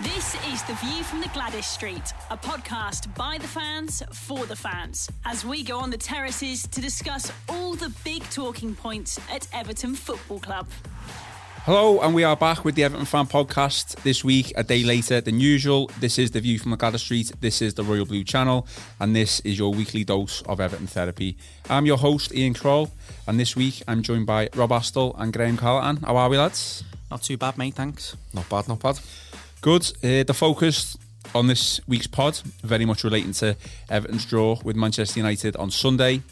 This is The View from the Gwladys Street, a podcast by the fans for the fans, as we go on the terraces to discuss all the big talking points at Everton Football Club. Hello, and we are back with the Everton Fan Podcast this week, a day later than usual. This is The View from the Gwladys Street, this is the Royal Blue Channel, and this is your weekly dose of Everton therapy. I'm your host, Ian Kroll, and this week I'm joined by Rob Astle and Graham Callahan. How are we, lads? Not too bad, mate, thanks. Not bad, not bad. Good. Uh, the focus on this week's pod, very much relating to Everton's draw with Manchester United on Sunday.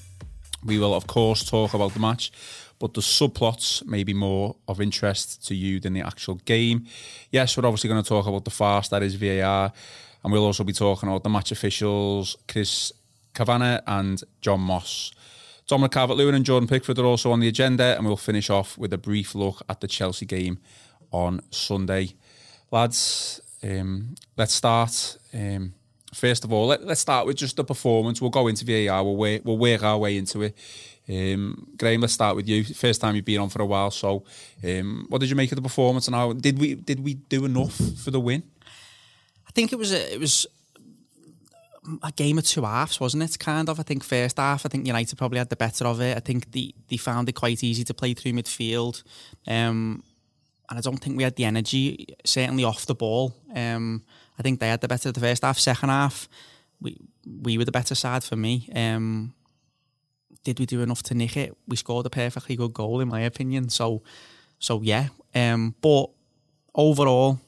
We will, of course, talk about the match, but the subplots may be more of interest to you than the actual game. Yes, we're obviously going to talk about the fast that is VAR, and we'll also be talking about the match officials, Chris Kavanagh and John Moss. Dominic Calvert-Lewin and Jordan Pickford are also on the agenda, and we'll finish off with a brief look at the Chelsea game on Sunday lads, um, let's start. Um, first of all, let, us start with just the performance. We'll go into VAR. We'll work, we'll work our way into it. Um, Graham, let's start with you. First time you've been on for a while. So, um, what did you make of the performance, and how did we did we do enough for the win? I think it was a, it was a game of two halves, wasn't it? Kind of. I think first half, I think United probably had the better of it. I think they they found it quite easy to play through midfield. Um, and I don't think we had the energy, certainly off the ball. Um, I think they had the better of the first half. Second half, we we were the better side for me. Um, did we do enough to nick it? We scored a perfectly good goal, in my opinion. So, so yeah. Um, but overall,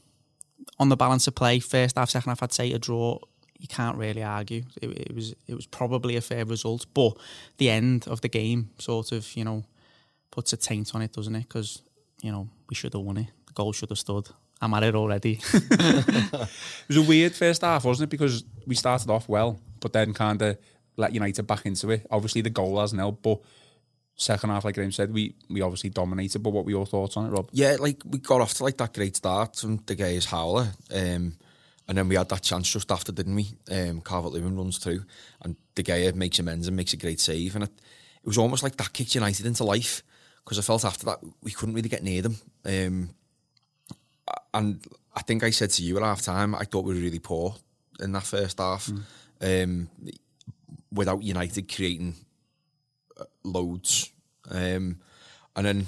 on the balance of play, first half, second half, I'd say a draw. You can't really argue. It, it was it was probably a fair result, but the end of the game sort of you know puts a taint on it, doesn't it? Because you know, we should have won it. The goal should have stood. I'm at it already. it was a weird first half, wasn't it? Because we started off well, but then kind of let United back into it. Obviously, the goal hasn't helped, but second half, like Graham said, we we obviously dominated. But what were your thoughts on it, Rob? Yeah, like we got off to like that great start from De Gea's howler, um, and then we had that chance just after, didn't we? Um, Calvert Lewin runs through, and De Gea makes amends and makes a great save, and it, it was almost like that kicked United into life because I felt after that we couldn't really get near them. Um, and I think I said to you at half time, I thought we were really poor in that first half. Mm. Um, without United creating uh, loads. Um, and then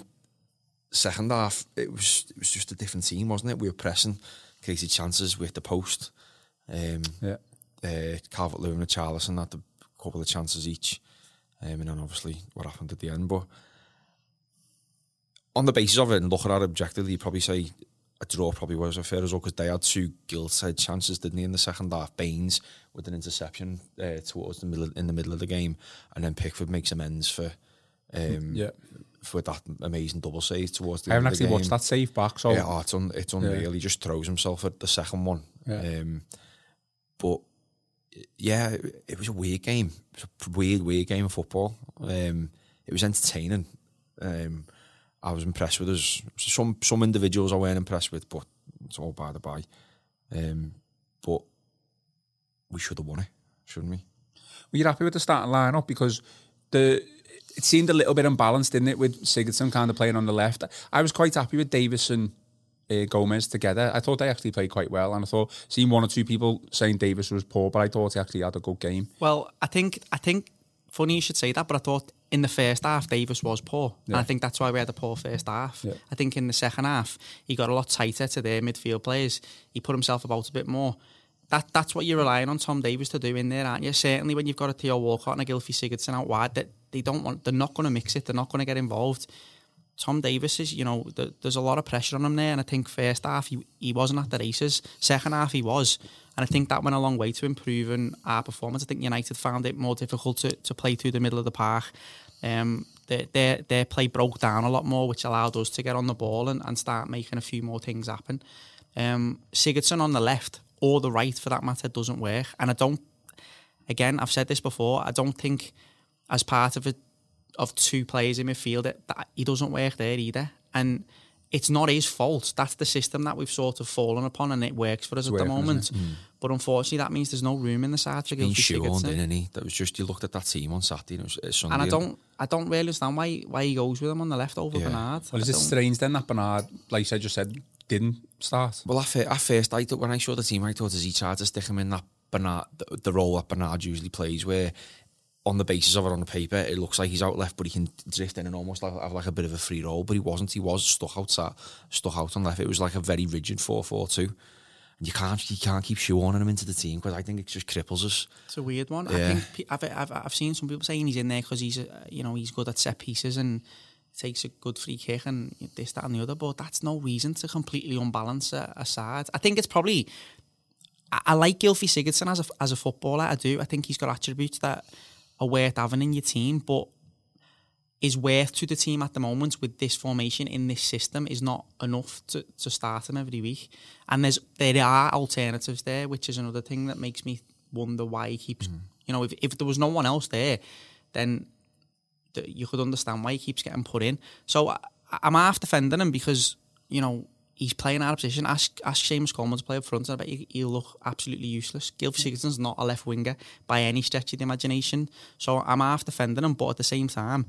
second half, it was it was just a different team, wasn't it? We were pressing, created chances with the post. Um, yeah. Uh, Calvert Lewin and Richarlison had a couple of chances each. Um, and then obviously what happened at the end. But on the basis of it and looking at it objectively, you'd probably say a draw probably was a fair result because they had two gilt-side chances, didn't they, in the second half? Baines with an interception uh, towards the middle in the middle of the game, and then Pickford makes amends for um, yeah. For that amazing double save towards the. I haven't actually game. watched that save back, so yeah, oh, it's un, it's unreal. Yeah. He just throws himself at the second one. Yeah. Um, but yeah, it, it, was a weird game. It was a weird, weird game of football. Um, it was entertaining. Um, I was impressed with us. Some some individuals I weren't impressed with, but it's all by the by. Um, but we should have won it, shouldn't we? Were you happy with the starting lineup because the it seemed a little bit unbalanced, didn't it, with Sigurdsson kind of playing on the left. I was quite happy with Davies and uh, Gomes together. I thought they actually played quite well, and I thought seeing one or two people saying Davies was poor, but I thought he actually had a good game. Well, I think I think funny you should say that, but I thought in the first half Davies was poor, yeah. and I think that's why we had a poor first half. Yeah. I think in the second half he got a lot tighter to their midfield players. He put himself about a bit more. That that's what you're relying on Tom Davies to do in there, aren't you? Certainly when you've got a Theo Walcott and a Gylfi Sigurdsson out wide, that they don't want, they're not going to mix it. They're not going to get involved. Tom Davies is, you know, the, there's a lot of pressure on him there, and I think first half he, he wasn't at the races. Second half he was, and I think that went a long way to improving our performance. I think United found it more difficult to, to play through the middle of the park. Um, their, their, their play broke down a lot more, which allowed us to get on the ball and, and start making a few more things happen. Um, Sigurdsson on the left or the right, for that matter, doesn't work. And I don't. Again, I've said this before. I don't think, as part of a of two players in midfield, that, that he doesn't work there either. And it's not his fault. That's the system that we've sort of fallen upon, and it works for us at working, the isn't moment. But unfortunately, that means there's no room in the side for Being Gylfi shoehorned in, he that was just you looked at that team on Saturday and it was uh, Sunday. And I don't, I don't really understand why why he goes with him on the left over Yeah. Bernard. Well, is I it don't- strange then that Bernard, like I just said, didn't start? Well, at, fir- at first, I thought when I saw the team, I thought as he tried to stick him in that Bernard, the, the role that Bernard usually plays, where on the basis of it on the paper, it looks like he's out left, but he can drift in and almost like, have like a bit of a free role. But he wasn't. He was stuck outside, stuck out on left. It was like a very rigid four-four-two, and you can't you can't keep shoehorning him into the team because I think it just cripples us. It's a weird one. I think I've, I've I've seen some people saying he's in there because he's uh, you know he's good at set pieces and takes a good free kick and this that and the other. But that's no reason to completely unbalance a, a side. I think it's probably. I, I like Gylfi Sigurdsson as a as a footballer. I do. I think he's got attributes that are worth having in your team, but is worth to the team at the moment with this formation in this system is not enough to, to start him every week. And there's there are alternatives there, which is another thing that makes me wonder why he keeps. Mm. You know, if if there was no one else there, then th- you could understand why he keeps getting put in. So I, I'm half defending him because you know he's playing out of position. Ask ask Seamus Coleman to play up front, and I bet you, he'll look absolutely useless. Gylfi Sigurdsson's not a left winger by any stretch of the imagination. So I'm half defending him, but at the same time,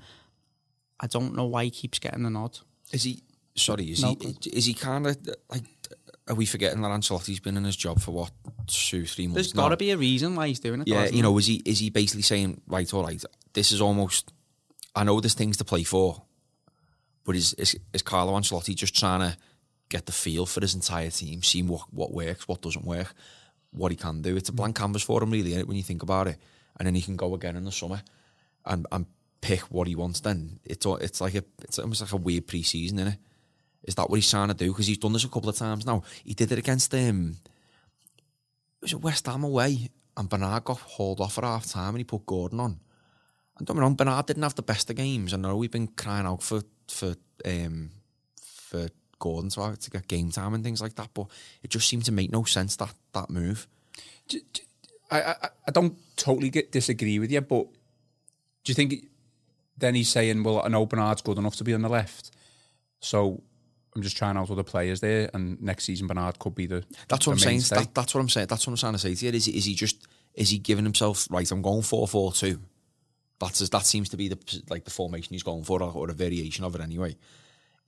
I don't know why he keeps getting the nod. Is he? Sorry, is No, he? Is he kind of like? Are we forgetting that Ancelotti's been in his job for what two, three months? There's got to be a reason why he's doing it. Yeah, you know, is he is he basically saying, right, all right, this is almost I know there's things to play for, but is is, is Carlo Ancelotti just trying to get the feel for his entire team, see what what works, what doesn't work, what he can do. It's a blank canvas for him, really, when you think about it. And then he can go again in the summer and and pick what he wants. Then it's it's like a it's almost like a weird preseason, isn't it? Is that what he's trying to do? Because he's done this a couple of times now. He did it against um, was it West Ham away? And Bernard got hauled off at half time and he put Gordon on. And don't get me wrong, Bernard didn't have the best of games. I know we've been crying out for for um for Gordon to, to get game time and things like that, but it just seemed to make no sense that that move. I, I, I don't totally get, disagree with you, but do you think then he's saying, well, an open Bernard's good enough to be on the left, so I'm just trying out other players there, and next season Bernard could be the That's the what I'm saying. That, that's what I'm saying. That's what I'm trying to say to you. Is he, is he just is he giving himself right? I'm going four four two. That's that seems to be the like the formation he's going for, or, or a variation of it anyway.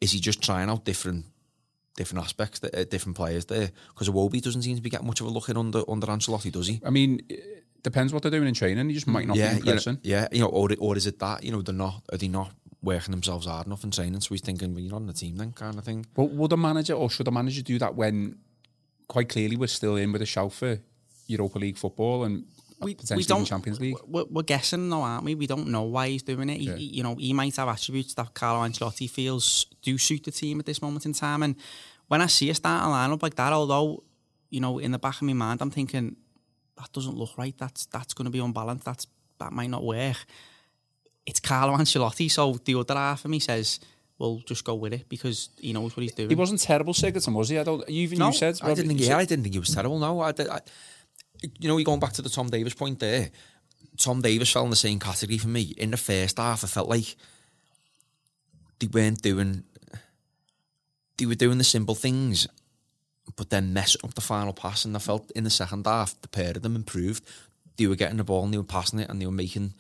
Is he just trying out different different aspects, uh, different players there? Because Iwobi doesn't seem to be getting much of a look in under under Ancelotti, does he? I mean, it depends what they're doing in training. You just might not yeah, be you know, impressing. yeah, you know, or or is it that you know they're not are they not working themselves hard enough in training? So he's thinking, well, you're not on the team then, kind of thing. But would the manager or should the manager do that when quite clearly we're still in with a shout for Europa League football and potentially even Champions League? We're, we're guessing though, aren't we? We don't know why he's doing it. He, Yeah. he- you know, he might have attributes that Carlo Ancelotti feels do suit the team at this moment in time. And when I see a starting lineup like that, although you know, in the back of my mind, I'm thinking that doesn't look right. That's that's going to be unbalanced. That's that might not work. It's Carlo Ancelotti, so the other half of me says, "Well, just go with it because he knows what he's doing." He wasn't terrible, Sigurdsson, was he? I don't. Even No, you said. I didn't think. Yeah, I didn't think he was terrible. No, I, I, you know, we going back to the Tom Davies point there. Tom Davies fell in the same category for me. In the first half, I felt like they weren't doing. They were doing the simple things, but then messing up the final pass. And I felt in the second half, the pair of them improved. They were getting the ball and they were passing it, and they were making,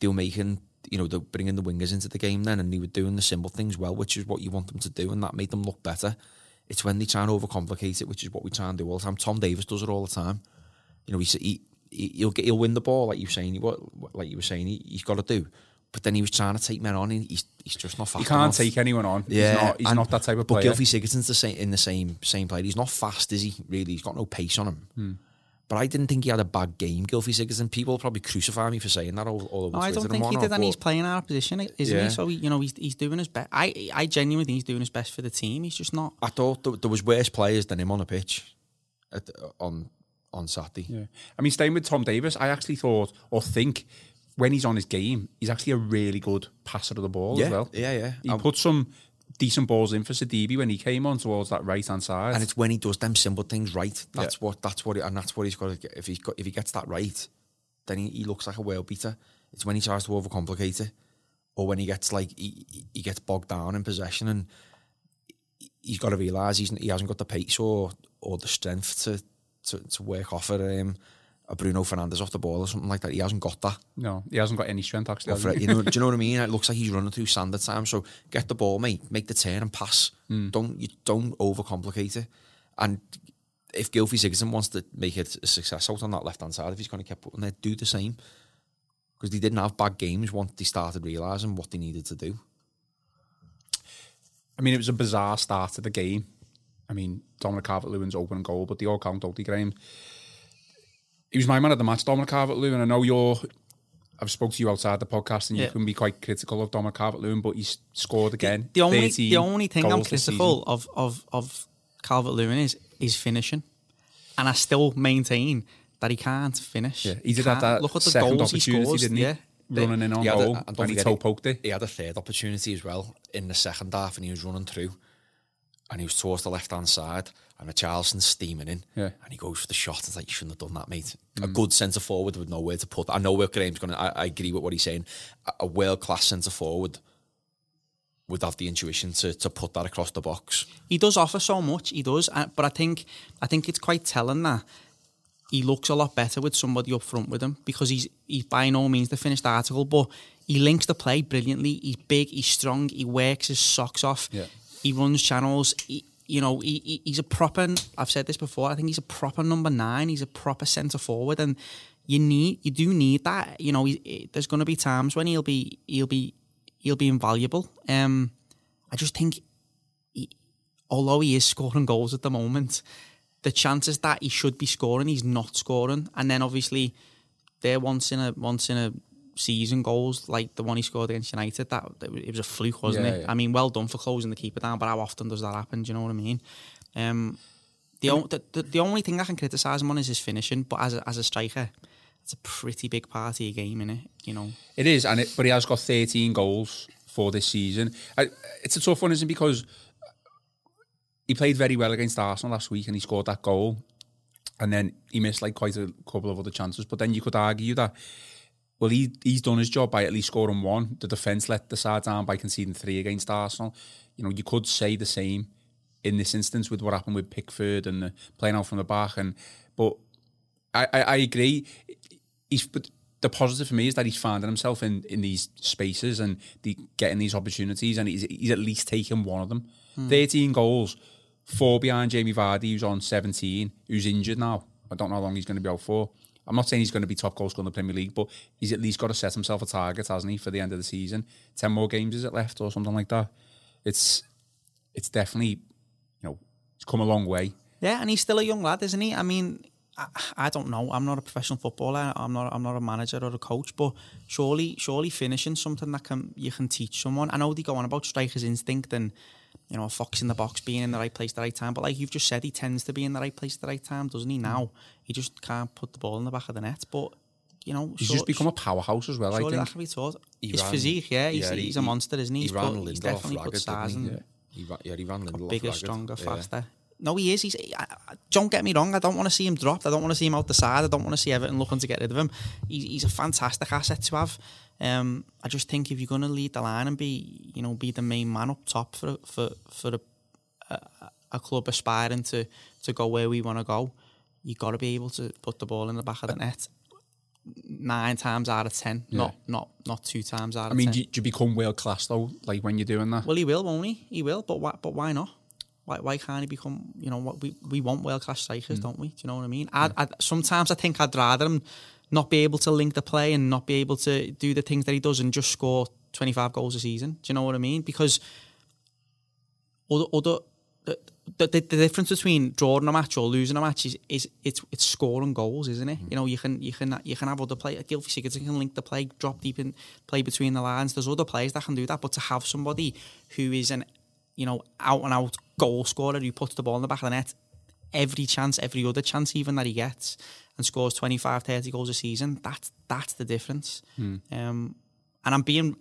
they were making. You know, they're bringing the wingers into the game then, and they were doing the simple things well, which is what you want them to do, and that made them look better. It's when they try and overcomplicate it, which is what we try and do all the time. Tom Davies does it all the time. You know, he's, he, he he'll get he'll win the ball like you were saying. He, what like you were saying, he, he's got to do. But then he was trying to take men on, and he's he's just not fast. He can't enough. take anyone on. Yeah, he's not, he's and- not that type of player. But player. Gylfi Sigurdsson's the same in the same same player. He's not fast, is he? Really, he's got no pace on him. Hmm. But I didn't think he had a bad game, Gylfi Sigurdsson. People will probably crucify me for saying that all, all over No, I don't think he did, and he's playing out of position, isn't Yeah. he? So he, you know, he's he's doing his best. I I genuinely think he's doing his best for the team. He's just not. I thought there, there was worse players than him on the pitch at, on on Saturday. Yeah. I mean, staying with Tom Davies, I actually thought or think when he's on his game, he's actually a really good passer of the ball Yeah, as well. yeah, yeah. He Um, put some decent balls in for Sidibe when he came on towards that right hand side. And it's when he does them simple things right. That's Yeah. what that's what it, and that's what he's got to get. If he's got if he gets that right, then he, he looks like a world beater. It's when he tries to overcomplicate it, or when he gets like he, he- he gets bogged down in possession, and he's got to realise he's he hasn't got the pace or or the strength to to, to work off at um, a Bruno Fernandes off the ball or something like that. He hasn't got that. no, he hasn't got any strength actually. Or has you know, do you know what I mean? It looks like he's running through sand at times. So get the ball, mate. Make the turn and pass. Don't you don't overcomplicate it. And if Gylfi Sigurdsson wants to make it a success out on that left hand side, if he's going to keep putting there, do the same. Because they didn't have bad games once they started realising what they needed to do. I mean, it was a bizarre start to the game. I mean, Dominic Calvert-Lewin's opening goal, but the all count out, Graham. He was my man of the match, Dominic Calvert-Lewin. and I know you're. I've spoke to you outside the podcast, and you Yeah. can be quite critical of Dominic Calvert-Lewin, but he scored again. The only the only thing I'm critical of of of Calvert Lewin is is finishing, and I still maintain that he can't finish. Yeah, he did Can't- have that Look at the second goals he opportunity, scores. didn't he? Yeah, The- Running in on He a- goal and he forget toe poked it. He had a third opportunity as well in the second half, and he was running through, and he was towards the left hand side, and the Richarlison steaming in, Yeah. and he goes for the shot. It's like you shouldn't have done that, mate. A mm. good centre forward with nowhere to put. That. I know where Graham's going. I, I agree with what he's saying. A, a world class centre forward would have the intuition to to put that across the box. he does offer so much. He does, but I think I think it's quite telling that he looks a lot better with somebody up front with him because he's he's by no means the finished article, but he links the play brilliantly. He's big, he's strong, he works his socks off. Yeah. He runs channels. He, you know, he, he, he's a proper. I've said this before. I think he's a proper number nine. He's a proper centre forward, and you need you do need that. You know, he, there's going to be times when he'll be he'll be he'll be invaluable. Um, I just think although he is scoring goals at the moment, the chances that he should be scoring, he's not scoring. And then obviously, they're once in a once in a season goals like the one he scored against United. That it was a fluke, wasn't Yeah, it? yeah. I mean, well done for closing the keeper down, but how often does that happen? Do you know what I mean? Um, the, o- the, the the only thing I can criticise him on is his finishing, but as a, as a striker, it's a pretty big part of your game, innit? You know. It is, and it, but he has got 13 goals for this season. I, it's a tough one, isn't it? Because he played very well against Arsenal last week and he scored that goal. And then he missed like quite a couple of other chances. But then you could argue that, well, he he's done his job by at least scoring one. The defence let the side down by conceding three against Arsenal. You know, you could say the same in this instance with what happened with Pickford and the playing out from the back. And but I, I, I agree. He's but the positive for me is that he's finding himself in, in these spaces and the, getting these opportunities, and he's, he's at least taken one of them. Hmm. Thirteen goals, four behind Jamie Vardy, who's on seventeen, who's injured now. I don't know how long he's going to be out for. I'm not saying he's going to be top goal scorer in the Premier League, but he's at least got to set himself a target, hasn't he, for the end of the season? Ten more games is it left, or something like that? It's it's definitely, you know, it's come a long way. Yeah, and he's still a young lad, isn't he? I mean, I, I don't know. I'm not a professional footballer. I'm not. I'm not a manager or a coach. But surely, surely finishing something that can you can teach someone. I know they go on about striker's instinct and you know a fox in the box being in the right place at the right time. But like you've just said, he tends to be in the right place at the right time, doesn't he? Mm. Now he just can't put the ball in the back of the net. But you know, He's sure- just become a powerhouse as well. I think. that can be taught. He His ran- physique, yeah, he's, yeah, he's a monster, isn't he? He He's, ran put, he's definitely put stars he? He ran, yeah, he ran Lindelof bigger, ragged. stronger, Yeah. faster. No, he is. He's. I, I, don't get me wrong. I don't want to see him dropped. I don't want to see him out the side. I don't want to see Everton looking to get rid of him. He's, he's a fantastic asset to have. Um, I just think if you're going to lead the line and be, you know, be the main man up top for for for a, a, a club aspiring to to go where we want to go, you got to be able to put the ball in the back of the net. Nine times out of ten, not not not two times out of I mean, do you, do you become world class though? Like when you're doing that? Well, he will, won't he? He will, but why, but why not? Why, why can't he become? You know, what we we want world class strikers, don't we? Do you know what I mean? I, I, sometimes I think I'd rather him not be able to link the play and not be able to do the things that he does and just score twenty five goals a season. Do you know what I mean? Because other other. The, the, the difference between drawing a match or losing a match is, is it's it's scoring goals, isn't it? Mm-hmm. You know, you can you can you can have other play. Gylfi Sigurdsson can link the play, drop deep in play between the lines. There's other players that can do that, but to have somebody who is an you know out and out goal scorer who puts the ball in the back of the net every chance, every other chance even that he gets, and scores 25, 30 goals a season. That's that's the difference. Um, and I'm being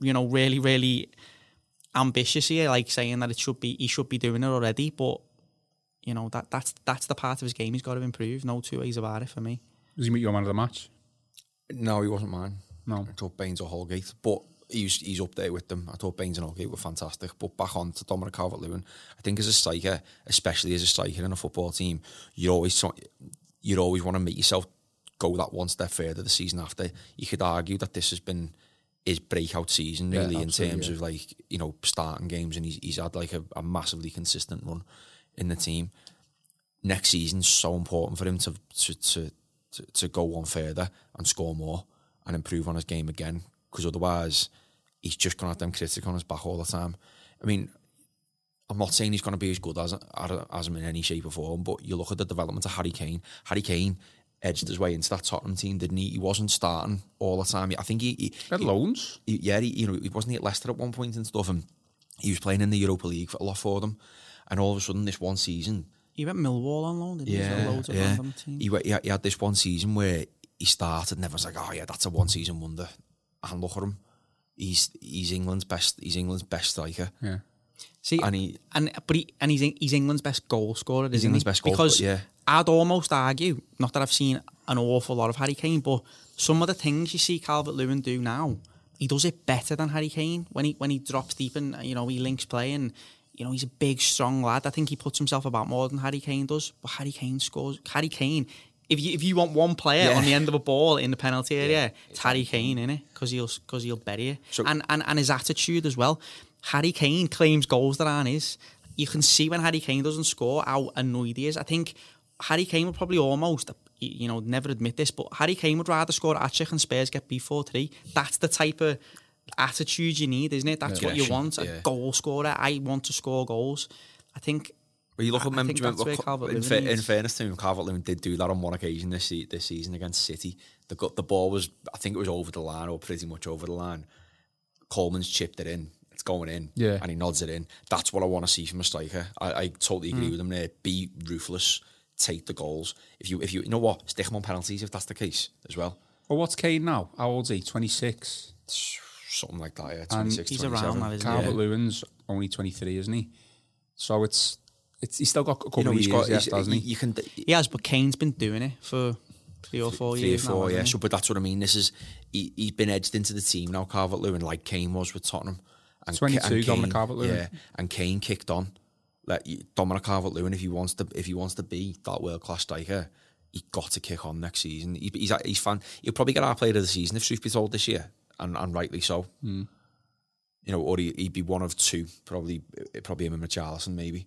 you know really really ambitious here, like saying that it should be he should be doing it already, but you know that that's that's the part of his game he's got to improve. No two ways about it for me. Was he meet your man of the match? No, he wasn't mine. No. I thought Baines or Holgate, but he's he's up there with them. I thought Baines and Holgate were fantastic. But back on to Dominic Calvert-Lewin, I think as a striker, especially as a striker in a football team, you always you always want to make yourself go that one step further the season after. You could argue that this has been his breakout season Yeah, really in terms yeah. of like you know starting games, and he's he's had like a, a massively consistent run in the team. Next season's so important for him to to to to, to go one further and score more and improve on his game again, because otherwise he's just going to have them critics on his back all the time. I mean, I'm not saying he's going to be as good as as him in any shape or form, but you look at the development of Harry Kane. Harry Kane edged his way into that Tottenham team, didn't he? He wasn't starting all the time. I think he, he, Had he- loans. he- yeah, he, you know, he wasn't he at Leicester at one point and stuff, and he was playing in the Europa League for a lot for them. And all of a sudden, this one season, He went Millwall on loan, didn't he? yeah, So loads yeah, random teams. he, went- he, had, he had this one season where he started, and everyone's like, "Oh yeah, that's a one season wonder." And look at him, he's he's England's best, he's England's best striker. Yeah. See, And he and, but he and he's he's England's best goal scorer. He's England's he? best goal because scorer, yeah. I'd almost argue, not that I've seen an awful lot of Harry Kane, but some of the things you see Calvert Lewin do now, he does it better than Harry Kane when he when he drops deep and you know he links play and you know he's a big strong lad. I think he puts himself about more than Harry Kane does. But Harry Kane scores. Harry Kane. If you if you want one player Yeah. on the end of a ball in the penalty area, it's Harry Kane, innit? Because he'll because he'll bury you. So- and, and and his attitude as well. Harry Kane claims goals that aren't his. You can see when Harry Kane doesn't score how annoyed he is. I think Harry Kane would probably almost, you know, never admit this, but Harry Kane would rather score a hat-trick and Spurs get beat 4 3. That's the type of attitude you need, isn't it? That's what you want. A goal scorer. I want to score goals. I think. But you look I- at I think do you where remember- Calvert-Lewin in, fa- in fairness to him, Calvert Lewin did do that on one occasion this se- this season against City. The gu- the ball was, I think it was over the line or pretty much over the line. Coleman's chipped it in. It's going in. Yeah. And he nods it in. That's what I want to see from a striker. I, I totally agree mm. with him there. Be ruthless. Take the goals. If you, if you, you know what, stick him on penalties if that's the case as well. Well, what's Kane now? How old's he? 26. Something like that. Yeah, 26, he's 27. around that, isn't he? Calvert Lewin's only 23, isn't he? So it's it's he's still got a couple You know, of he's years got. left, he's- hasn't he? You can. He has, but Kane's been doing it for three or four three or years four, now. yeah. So, but that's what I mean. This is he, he's been edged into the team now, Calvert Lewin, like Kane was with Tottenham. And, 22, and Dominic Kane- Calvert-Lewin. Yeah, and Kane kicked on. Like Dominic Calvert Lewin, if he wants to, if he wants to be that world class striker, he got to kick on next season. He, he's he's fan. He'll probably get our player of the season if truth be told this year, and, and rightly so. Hmm. You know, or he, he'd be one of two, probably probably him and Richarlison maybe.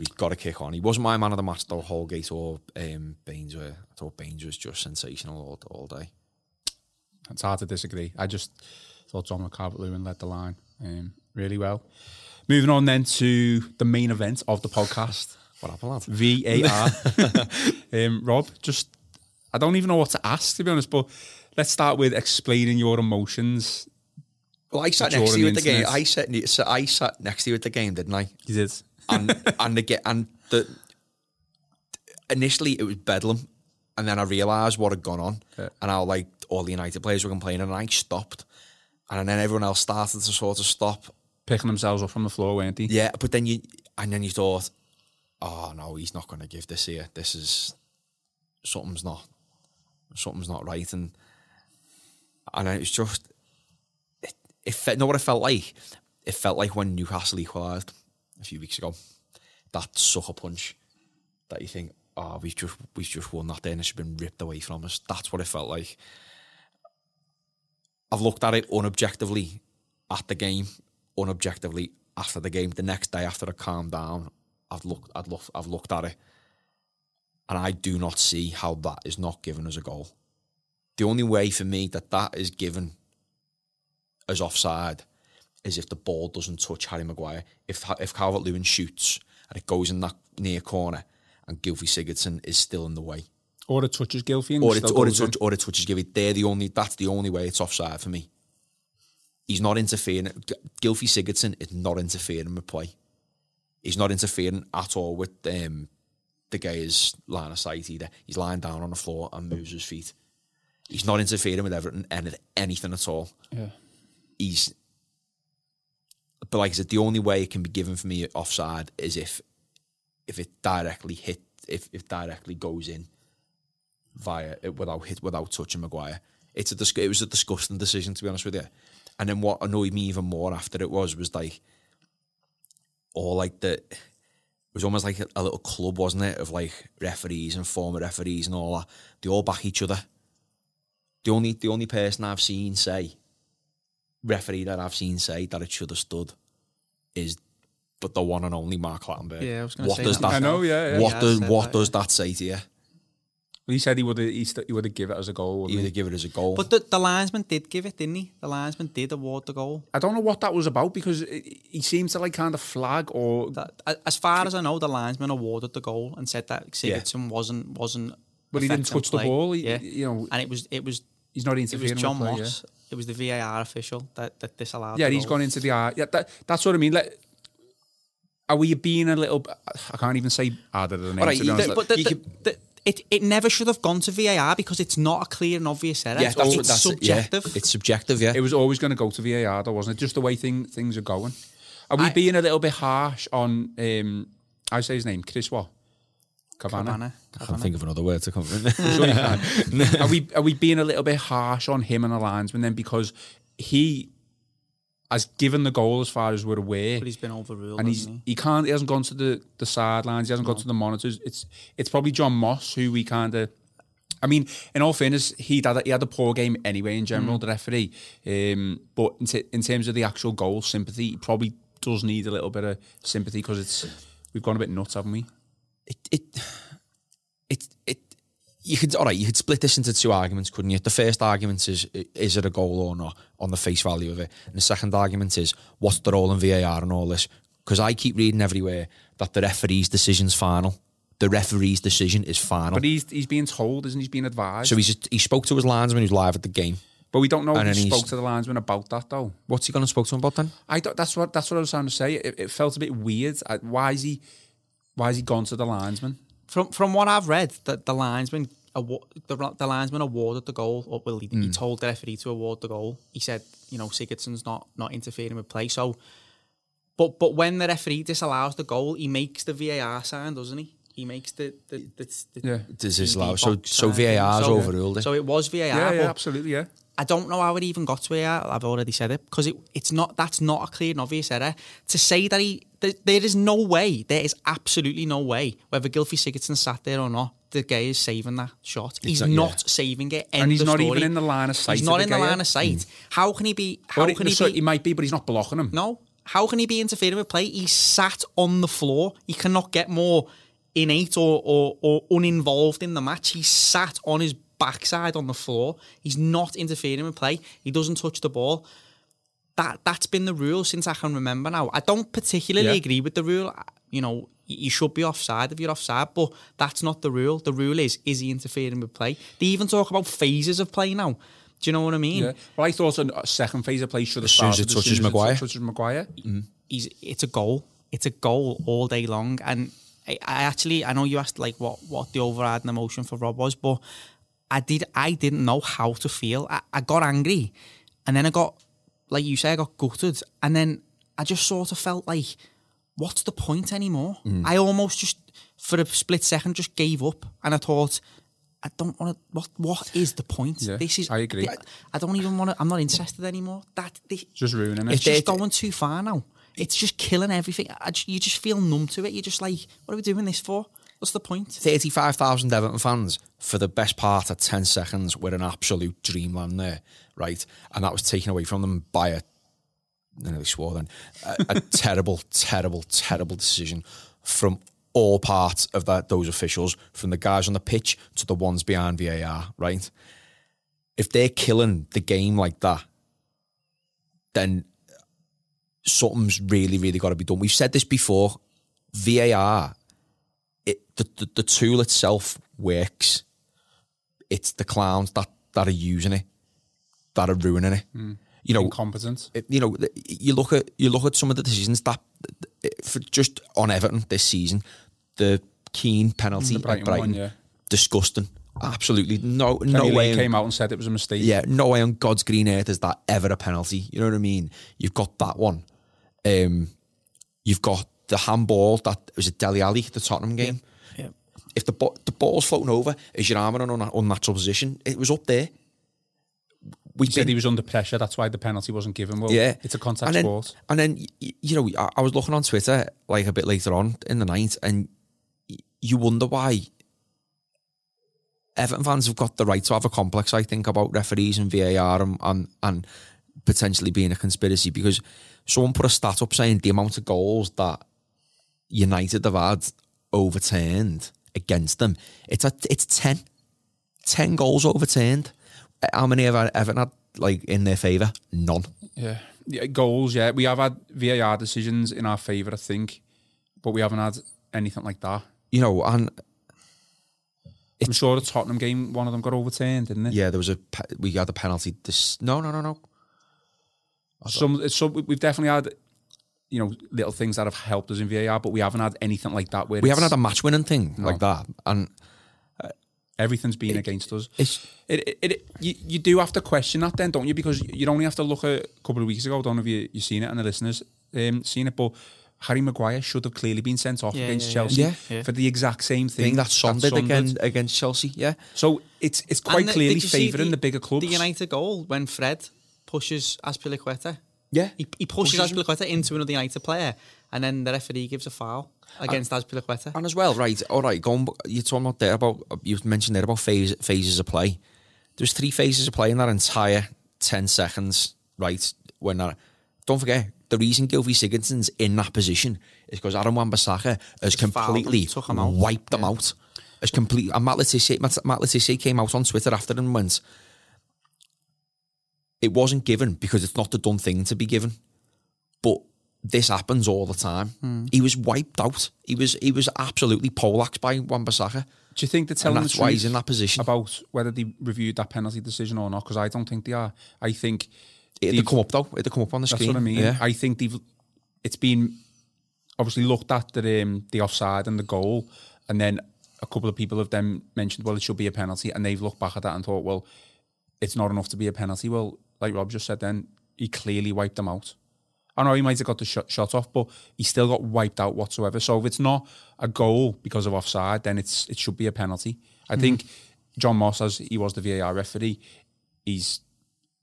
But he's got to kick on. He wasn't my man of the match though. Holgate or um, Baines were. I thought Baines was just sensational all, all day. It's hard to disagree. I just thought Dominic Calvert-Lewin led the line um, really well. Moving on then to the main event of the podcast, What happened, lad? VAR. um, Rob, just I don't even know what to ask to be honest, but let's start with explaining your emotions. Well, I sat next to you the at the game. I sat, so I sat next to you at the game, didn't I? You did. And and the and the initially it was bedlam, and then I realised what had gone on, Yeah. and how like all the United players were complaining, and I stopped, and then everyone else started to sort of stop. Picking themselves up from the floor, weren't he? Yeah, but then you and then you thought, oh no, he's not going to give this here. This is something's not something's not right, and and it was just it. it felt, know what it felt like? It felt like when Newcastle equalised a few weeks ago. That sucker punch that you think, oh, we've just we've just won that day and it's been ripped away from us. That's what it felt like. I've looked at it unobjectively at the game, unobjectively after the game. The next day after I calmed down, I've looked, I've looked, I've looked at it, and I do not see how that is not given as a goal. The only way for me that that is given as offside is if the ball doesn't touch Harry Maguire. If if Calvert Lewin shoots and it goes in that near corner, and Gylfi Sigurdsson is still in the way, Or it touches Gylfi or it, or it, touch, or it touches Gylfi. They're the only. That's the only way it's offside for me. He's not interfering. Gylfi Sigurdsson is not interfering with play. He's not interfering at all with um, the guy's line of sight either. He's lying down on the floor and moves his feet. He's not interfering with everything and anything at all. Yeah. He's but like I said, the only way it can be given for me offside is if if it directly hit if if directly goes in via it without hit without touching Maguire. It's a it was a disgusting decision to be honest with you. And then what annoyed me even more after it was was like all like the it was almost like a, a little club, wasn't it, of like referees and former referees and all that. They all back each other. The only the only person I've seen say referee that I've seen say that it should have stood is but the one and only Mark Clattenburg. Yeah, I was gonna what say does that that, I know, yeah, yeah. What Yeah, does what that, does yeah. that say to you? He said he would have he, st- he would have give it as a goal. He wouldn't would he? have give it as a goal. But the, the linesman did give it, didn't he? The linesman did award the goal. I don't know what that was about because it, he seems to like kind of flag or That, as far as I know, the linesman awarded the goal and said that Sigurdsson wasn't wasn't. But he didn't affecting touch the ball, he- yeah, you know, and it was it was he's not interfering. it was interfering. John with play, Moss. It was the VAR official that that disallowed. Yeah, the yeah he's goal. gone into the art. Yeah, that, that's what I mean. Like, are we being a little? I can't even say harder than All right, to you- the- But the, the, could- the, it it never should have gone to VAR because it's not a clear and obvious error. yeah, it's that's it's what that's it, yeah. subjective. It's subjective, yeah. it was always going to go to VAR, though, wasn't it? Just the way thing, things are going. Are we I- being a little bit harsh on? Um, I say his name, Chris what? Cabana. Cabana, I can't think of another word to come in. Sure you can. are we are we being a little bit harsh on him and the linesman then because he has given the goal as far as we're aware, But he's been overruled. and he's hasn't he can't he hasn't gone to the the sidelines, he hasn't gone to the monitors. It's it's probably John Moss who we kind of. I mean, in all fairness, he had a, he had a poor game anyway in general, Mm. the referee. Um, but in, t- in terms of the actual goal sympathy, he probably does need a little bit of sympathy because it's we've gone a bit nuts, haven't we? It, it, it, it, you could, all right, you could split this into two arguments, couldn't you? The first argument is, is it a goal or not on the face value of it? And the second argument is, what's the role in VAR and all this? Because I keep reading everywhere that the referee's decision's final. The referee's decision is final. But he's he's being told, isn't he? He's being advised. so he's he spoke to his linesman who's live at the game. but we don't know and if he spoke to the linesman about that though. What's he going to spoke to him about then? I don't, that's what that's what I was trying to say. It, it felt a bit weird. I, why is he why has he gone to the linesman? From from what I've read, that the linesman awa- the, the linesman awarded the goal. Or, well, he, he Hmm. told the referee to award the goal. He said, you know, Sigurdsson's not not interfering with play. So, but but when the referee disallows the goal, he makes the VAR sign, doesn't he? He makes the the, the, the Yeah. Disallow. DD So, box so sign. VAR's So- overruled it. So it was VAR. Yeah, yeah, absolutely, yeah. I don't know how it even got to VAR. I've already said it because it, it's not. That's not a clear and obvious error. To say that he, there, there is no way. There is absolutely no way. Whether Gylfi Sigurdsson sat there or not, the guy is saving that shot. He's not- not yeah. saving it. And he's not story. even in the line of sight He's not in the line of sight. Mm. How can he be? How can he be? he might be, but he's not blocking him. No. How can he be interfering with play? He sat on the floor. He cannot get more innate or, or, or uninvolved in the match. He sat on his backside on the floor. He's not interfering with play. He doesn't touch the ball. That that's been the rule since I can remember now. I don't particularly Yeah. agree with the rule. You know, you should be offside if you're offside, but that's not the rule. The rule is is he interfering with play? They even talk about phases of play now. Do you know what I mean? Yeah. Well, I thought a a second phase of play should have As soon as started it touches Maguire. touches Maguire. he's it's a goal. It's a goal all day long. And I, I actually I know you asked like what what the overriding emotion for Rob was, but I did I didn't know how to feel. I, I got angry, and then I got like you say I got gutted, and then I just sort of felt like, what's the point anymore? Mm. I almost just for a split second just gave up, and I thought. I don't want to. What What is the point? Yeah, this is. I agree. I, I don't even want to. I'm not interested anymore. That this, Just ruining it. it's just going too far now. It's just killing everything. I just, you just feel numb to it. You're just like, what are we doing this for? What's the point? 35,000 Everton fans for the best part of 10 seconds were an absolute dreamland there, right? And that was taken away from them by a, I nearly swore then, a, a terrible, terrible, terrible decision from all parts of that those officials, from the guys on the pitch to the ones behind VAR, right? If they're killing the game like that, then something's really, really got to be done. We've said this before. VAR it the, the, the tool itself works. It's the clowns that, that are using it that are ruining it. You know, Incompetent. it- you know, you look at you look at some of the decisions that for just on Everton this season, the Keane penalty The Brighton at Brighton, one, yeah. disgusting. Absolutely no Kenny no Lee way. came out and said it was a mistake. yeah, no way on God's green earth is that ever a penalty. You know what I mean? You've got that one. Um, you've got the handball that was a Dele Alli, the Tottenham game. Yeah. If the bo- the ball's floating over, is your arm in an un- unnatural position? It was up there. We said he was under pressure. That's why the penalty wasn't given. Well, yeah, it's a contact and then, sport. And then you know, I, I was looking on Twitter like a bit later on in the night, and you wonder why Everton fans have got the right to have a complex. I think about referees and VAR and and, and potentially being a conspiracy because someone put a stat up saying the amount of goals that United have had overturned against them. It's a, it's 10. 10 goals overturned. How many have Everton had like in their favour? None. Yeah. yeah, goals. Yeah, we have had VAR decisions in our favour, I think, but we haven't had anything like that. You know, and I'm sure the Tottenham game, one of them got overturned, didn't it? yeah, there was a pe- we had a penalty. This no, no, no, no. Some, some, we've definitely had, you know, little things that have helped us in VAR, but we haven't had anything like that. Where We haven't had a match winning thing like that, and everything's been against us. it's It, it, it, you, you do have to question that then, don't you? Because you only have to look at a couple of weeks ago. I don't know if you, you've seen it and the listeners um, seen it, but Harry Maguire should have clearly been sent off Yeah, against yeah, Chelsea yeah. Yeah. for the exact same thing. thing that Son did Son again against Chelsea. Yeah, So it's it's quite And the- clearly did you see favouring the, bigger clubs. The United goal when Fred pushes Azpilicueta. Yeah. He, he pushes, Pushes him. Into another United player, and then the referee gives a foul against Azpilicueta. And as well, right, all right, going, you're talking about there about, you mentioned there about phase, phases of play. There's three phases of play in that entire 10 seconds, right? When that, don't forget, the reason Gylfi Sigurdsson's in that position is because Aaron Wan-Bissaka has fouled him, completely took him out. wiped them out. Has complete, and Matt Le Tissier, Matt, Matt Le Tissier came out on Twitter after and went, it wasn't given because it's not the done thing to be given. But this happens all the time. Hmm. He was wiped out. He was he was absolutely poleaxed by Wan-Bissaka. Do you think they're telling And that's the why he's in that position. about whether they reviewed that penalty decision or not? Because I don't think they are. I think they've- come up though. It'd come up on the That's screen. what I mean. Yeah. I think they've. It's been obviously looked at the um, the offside and the goal, and then a couple of people have then mentioned, well, it should be a penalty, and they've looked back at that and thought, well, it's not enough to be a penalty. Well, like Rob just said, then he clearly wiped them out. I know he might have got the shot, shot off, but he still got wiped out whatsoever. So if it's not a goal because of offside, then it's it should be a penalty. I hmm. think John Moss, as he was the VAR referee, he's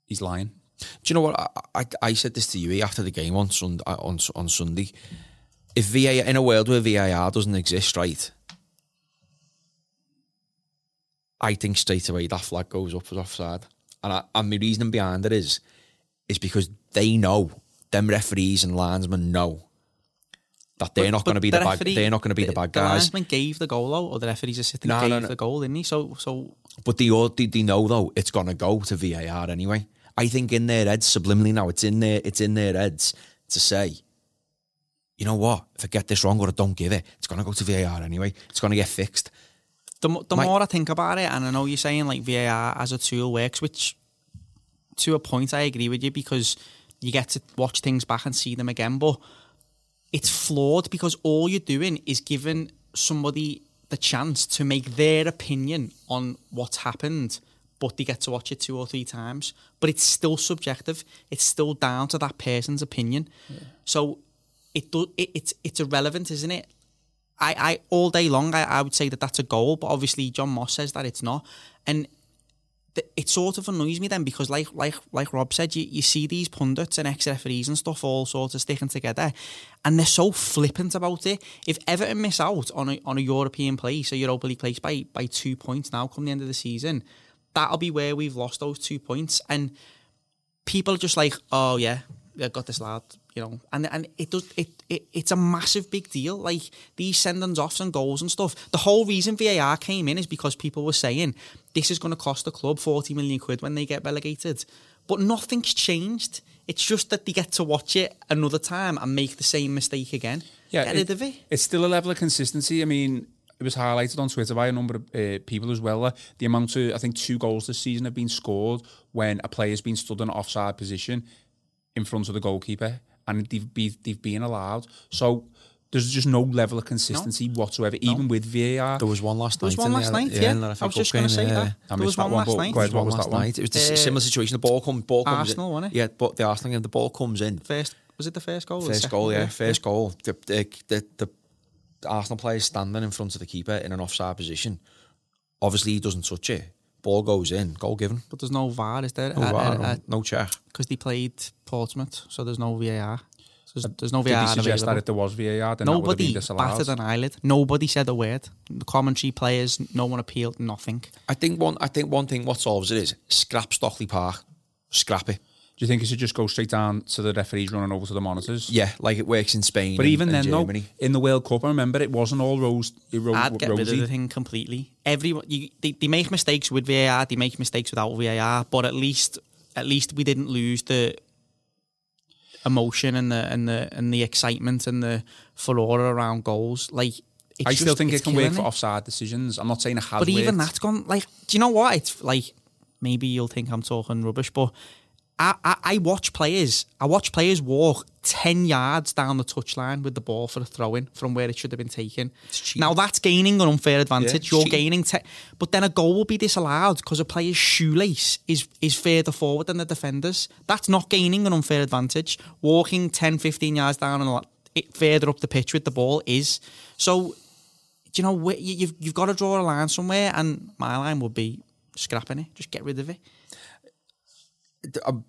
he's lying. Do you know what? I, I, I said this to you after the game on Sunday. Uh, on, on Sunday, if VAR in a world where VAR doesn't exist, right? I think straight away that flag goes up as offside, and I, and my reasoning behind it is, is because they know them referees and linesmen know that they're not going to be the, bad. referee- They're not going to be the, bad guys. The linesman gave the goal out, or the referee's assistant No, gave no, no. the goal, didn't he? So, so But they, all, they, they know though it's gonna go to VAR anyway. I think in their heads, subliminally now, it's in their it's in their heads to say, you know what? If I get this wrong or I don't give it, it's gonna go to VAR anyway. It's gonna get fixed. The, the My- more I think about it, and I know you're saying like VAR as a tool works, which to a point I agree with you because you get to watch things back and see them again, but it's flawed because all you're doing is giving somebody the chance to make their opinion on what's happened, but they get to watch it two or three times. But it's still subjective. It's still down to that person's opinion. So it do, it, it's it's irrelevant, isn't it? I, I all day long I, I would say that that's a goal, but obviously John Moss says that it's not, and th- it sort of annoys me then because like like like Rob said, you, you see these pundits and ex referees and stuff all sort of sticking together, and they're so flippant about it. If Everton miss out on a on a European place, a Europa League place by by two points now come the end of the season, that'll be where we've lost those two points, and people are just like, oh yeah, I got this lad, you know, and and it does it, it it's a massive big deal. Like these sendings offs and goals and stuff. The whole reason VAR came in is because people were saying this is going to cost the club forty million quid when they get relegated, but nothing's changed. It's just that they get to watch it another time and make the same mistake again. Yeah, get rid of it. It's still a level of consistency. I mean, it was highlighted on Twitter by a number of uh, people as well. Uh, the amount of, I think, two goals this season have been scored when a player's been stood in an offside position in front of the goalkeeper, and they've been, they've been allowed. So there's just no level of consistency whatsoever, even with VAR. There was one last night. There was one last night, yeah. in the I was just gonna say yeah. that. I There was that one one, last but night. ahead, what was was that last one? night. It was the Uh, similar situation. The ball come, ball comes Arsenal, in. wasn't it? Yeah, but the Arsenal game, the ball comes in. First Was it the first goal? or First goal, yeah, first goal. The, the, the, the Arsenal player standing in front of the keeper in an offside position. Obviously, he doesn't touch it. Ball goes in, goal given. But there's no VAR, is there? No, uh, VAR, no, no check. Because they played Portsmouth, so there's no VAR. There's, there's no Did he VAR suggest that if there was VAR, then that Nobody disallowed? batted an eyelid. Nobody said a word. The commentary players, no one appealed, nothing. I think one. I think one thing what solves it is scrap Stockley Park, scrap it. Do you think it should just go straight down to the referees running over to the monitors? Yeah, like it works in Spain. But and- even and then, though, in the World Cup, I remember it wasn't all rose. It ro- I'd get rid of the thing completely. Everyone, you, they, they make mistakes with VAR, they make mistakes without VAR, but at least, at least we didn't lose the emotion and the and the and the excitement and the furore around goals. Like, it's I still just- think it's it can work killing for offside decisions. I'm not saying it has But even worked. that's gone. Like, do you know what? It's like maybe you'll think I'm talking rubbish, but I, I, I watch players. I watch players walk ten yards down the touchline with the ball for a throw in from where it should have been taken. Now that's gaining an unfair advantage. it's You're cheap. gaining, te- but then a goal will be disallowed because a player's shoelace is is further forward than the defenders. That's not gaining an unfair advantage. Walking 10, 15 yards down and a lot- it further up the pitch with the ball is so you know you've you've got to draw a line somewhere, and my line would be scrapping it. Just get rid of it. Um,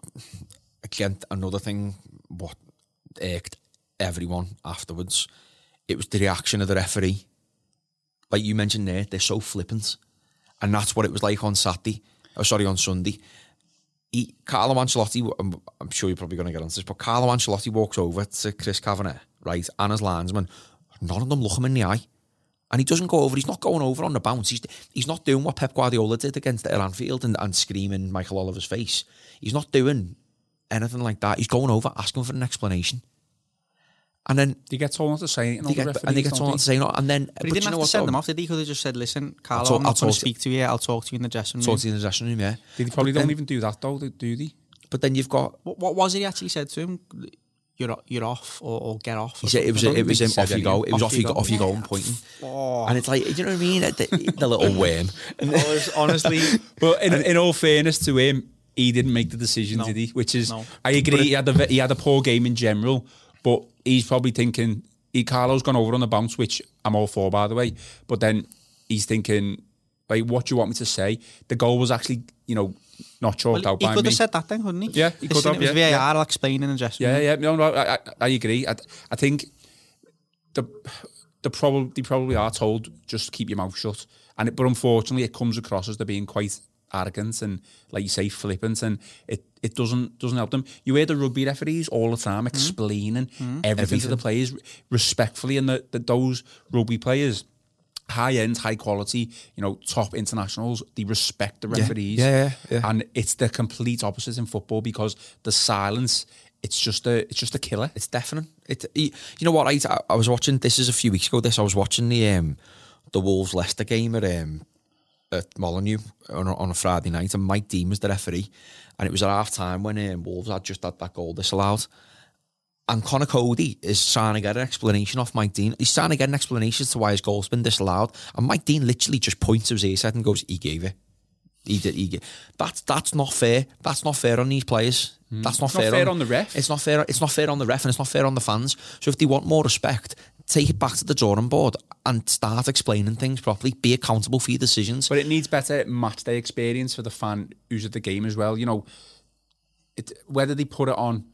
again, another thing what irked everyone afterwards, it was the reaction of the referee. Like you mentioned there, they're so flippant. And that's what it was like on Saturday. Oh, sorry, on Sunday. He, Carlo Ancelotti, I'm, I'm sure you're probably going to get onto this, but Carlo Ancelotti walks over to Chris Kavanagh, right, and his linesman. None of them look him in the eye. And he doesn't go over, he's not going over on the bounce. He's, he's not doing what Pep Guardiola did against at Anfield and, and screaming Michael Oliver's face. He's not doing anything like that. He's going over, asking for an explanation. And then They get told not to say anything. they all the get, and they get referees, told don't to say no. And then, But, he didn't you know have to what, send though? them off, did he? Could have just said, "Listen, Carlo, talk- I'm I'll not going to to- speak to you. I'll talk to you in the dressing room." Talk to you in the dressing room, yeah. They probably But don't then- even do that, though, do they? But then you've got What, what was it he actually said to him? You're you're off or, or get off. He said it was it was him off you go. It was Off off you you go, go. off you go and pointing. And it's like, do you know what I mean? The, the little worm. was honestly. But in, in all fairness to him, he didn't make the decision, No. did he? Which is, No. I agree. He had a he had a poor game in general, but he's probably thinking. He Carlo's gone over on the bounce, which I'm all for, by the way. But then he's thinking, like, what do you want me to say? The goal was actually, you know, not chalked Well, out he by could have said that then, couldn't he? Yeah, he could have, It was yeah, VAR. I'll explain in dressing room. Yeah, yeah, no, no, I, I, agree. I, I think the the probably they probably are told just keep your mouth shut, and it, but unfortunately, it comes across as they're being quite arrogant and, like you say, flippant, and it, it doesn't doesn't help them. You hear the rugby referees all the time mm-hmm. explaining mm-hmm. everything, to the players respectfully, and the those rugby players. High end, high quality, you know, top internationals. They respect the referees, Yeah, yeah, yeah. and it's the complete opposite in football because the silence it's just a it's just a killer. It's deafening. It, you know what? I, I was watching. This is a few weeks ago. This I was watching the um, the Wolves Leicester game at um, at Molineux on a, on a Friday night, and Mike Dean was the referee, and it was at half time when um, Wolves had just had that goal disallowed. And Conor Coady is trying to get an explanation off Mike Dean. He's trying to get an explanation as to why his goal's been disallowed. And Mike Dean literally just points to his ear and goes, he gave it. He did. He gave. That's that's not fair. That's not fair on these players. Hmm. That's not It's not fair, fair on the ref. It's not fair. It's not fair on the ref, and it's not fair on the fans. So if they want more respect, take it back to the drawing board and start explaining things properly. Be accountable for your decisions. But it needs better match day experience for the fan who's at the game as well. You know, it, whether they put it on.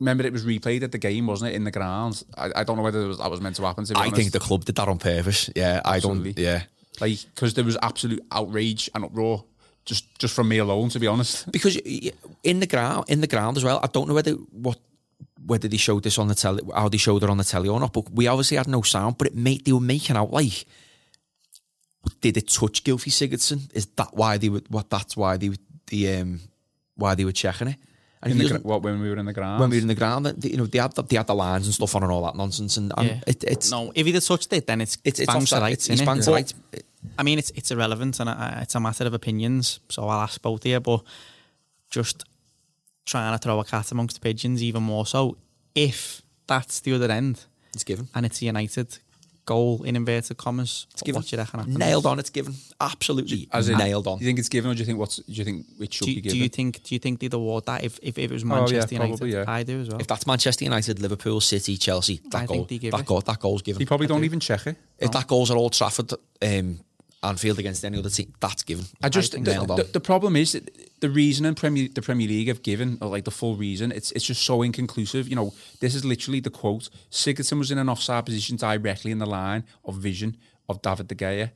Remember, it was replayed at the game, wasn't it, in the grounds? I, I don't know whether it was, that was meant to happen. To I honest. think the club did that on purpose. Yeah, I don't. Yeah, like because there was absolute outrage and uproar just just from me alone. To be honest, because in the ground, in the ground as well. I don't know whether what whether they showed this on the telly, how they showed it on the telly or not. But we obviously had no sound. But it made they were making out like. Did it touch Gylfi Sigurdsson? Is that why they were? What? That's why they the um why they were checking it. And in the, gra- what when we were in the ground, when we were in the ground, they- you know, they had the, they had the lines and stuff on and all that nonsense, and, and Yeah. it, it's no, if he'd have touched it, then it's it's it's bangs to rights, It's, it's innit? bangs to rights. I mean, it's it's irrelevant and uh, it's a matter of opinions. So I'll ask both here, but just trying to throw a cat amongst the pigeons, even more so. If that's the other end, It's given. and it's United goal in inverted commas. It's given. What do you reckon happens? Nailed on. It's given. Absolutely As in, nailed on. Do you think it's given, or do you think what's? Do you think it should Do, be given? do you think? Do you think they'd award that if, if, if it was Oh, yeah, Manchester United? probably, yeah. I do as well. If that's Manchester United, Liverpool, City, Chelsea, that I goal, think they give that it. goal, that goal's given. They probably don't even check it. if that goal's at Old Trafford, um, Anfield against any other team, that's given. I just think the, the, the problem is that the reason in Premier the Premier League have given or like the full reason it's it's just so inconclusive. You know, this is literally the quote. Sigurdsson was in an offside position directly in the line of vision of David De Gea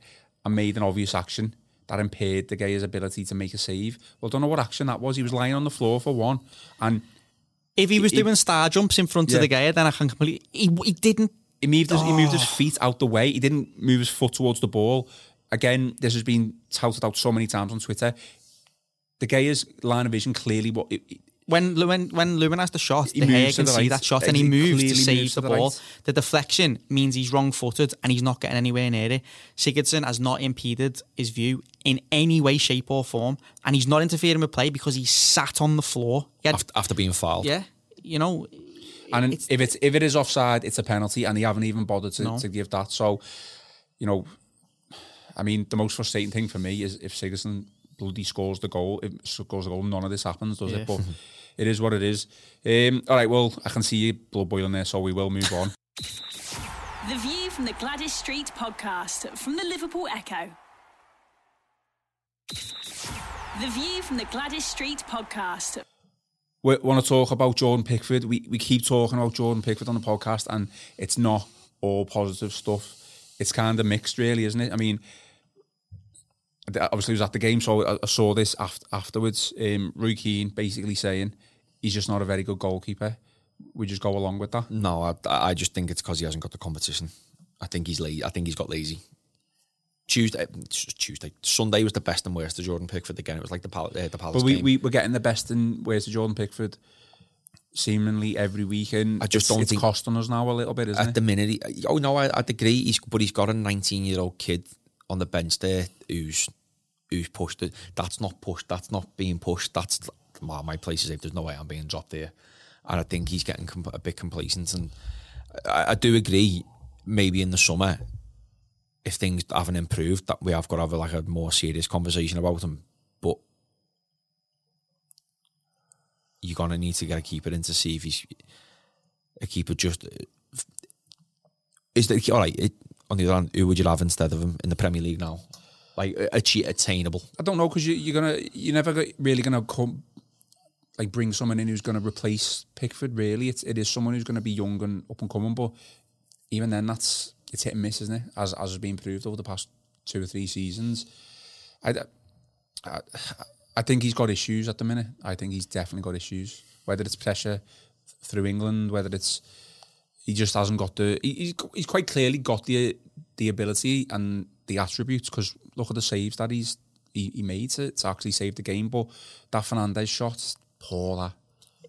and made an obvious action that impaired De Gea's ability to make a save. Well, don't know what action that was. He was lying on the floor for one, and if he was he- doing star jumps in front Yeah. of the guy, then I can completely. He, he didn't. he moved his, he moved Oh. his feet out the way. He didn't move his foot towards the ball. Again, this has been touted out so many times on Twitter. De Gea's line of vision clearly what it, it- When when when Lewin has the shot, He the hair can the see right. that shot, and He he moves clearly to save moves the to the ball. right. The deflection means he's wrong-footed and he's not getting anywhere near it. Sigurdsson has not impeded his view in any way, shape, or form, and he's not interfering with play because he sat on the floor. Had- after, after being fouled. yeah, you know, and It's- if it's if it is offside, it's a penalty, and they haven't even bothered to, No. to give that. So, you know, I mean, the most frustrating thing for me is if Sigurdsson bloody scores the goal. If scores the goal, none of this happens, does Yeah. it? But it is what it is. Um, all right, well, I can see you blood boiling there, so we will move on. The View from the Gwladys Street podcast from the Liverpool Echo. The View from the Gwladys Street podcast. we want to talk about Jordan Pickford. We we keep talking about Jordan Pickford on the podcast, and it's not all positive stuff. It's kind of mixed, really, isn't it? I mean, I obviously was at the game, so I, I saw this after, afterwards. Um, Roy Keane basically saying he's just not a very good goalkeeper. We just go along with that. No, I, I just think it's because he hasn't got the competition. I think he's lazy. I think he's got lazy. Tuesday, Tuesday, Sunday was the best and worst of Jordan Pickford again. It was like the Pal- uh, the Palace But we, game. we we're getting the best in ways to Jordan Pickford seemingly every weekend. I just it's, don't think it's think- costing us now a little bit, isn't at it? the minute, he, oh no, I, I'd agree. He's but he's got a 19 year old kid on the bench there who's who's pushed it. That's not pushed. That's not being pushed. That's well, my place is if there's no way I'm being dropped there, and I think he's getting a bit complacent. And I, I do agree. Maybe in the summer, if things haven't improved, that we have got to have like a more serious conversation about him. But you're gonna need to get a keeper in to see if he's a uh, keeper just uh, is that all right? It, on the other hand, who would you have instead of him in the Premier League now? Like attainable. I don't know because you, you're gonna you're never really gonna come like bring someone in who's gonna replace Pickford. Really, it's it is someone who's gonna be young and up and coming. But even then, that's it's hit and miss, isn't it? As as has been proved over the past two or three seasons. I, I I think he's got issues at the minute. I think he's definitely got issues. Whether it's pressure through England, whether it's he just hasn't got the he, he's he's quite clearly got the the ability and the attributes because look at the saves that he's he, he made to, to actually save the game but that Fernandes shot poor that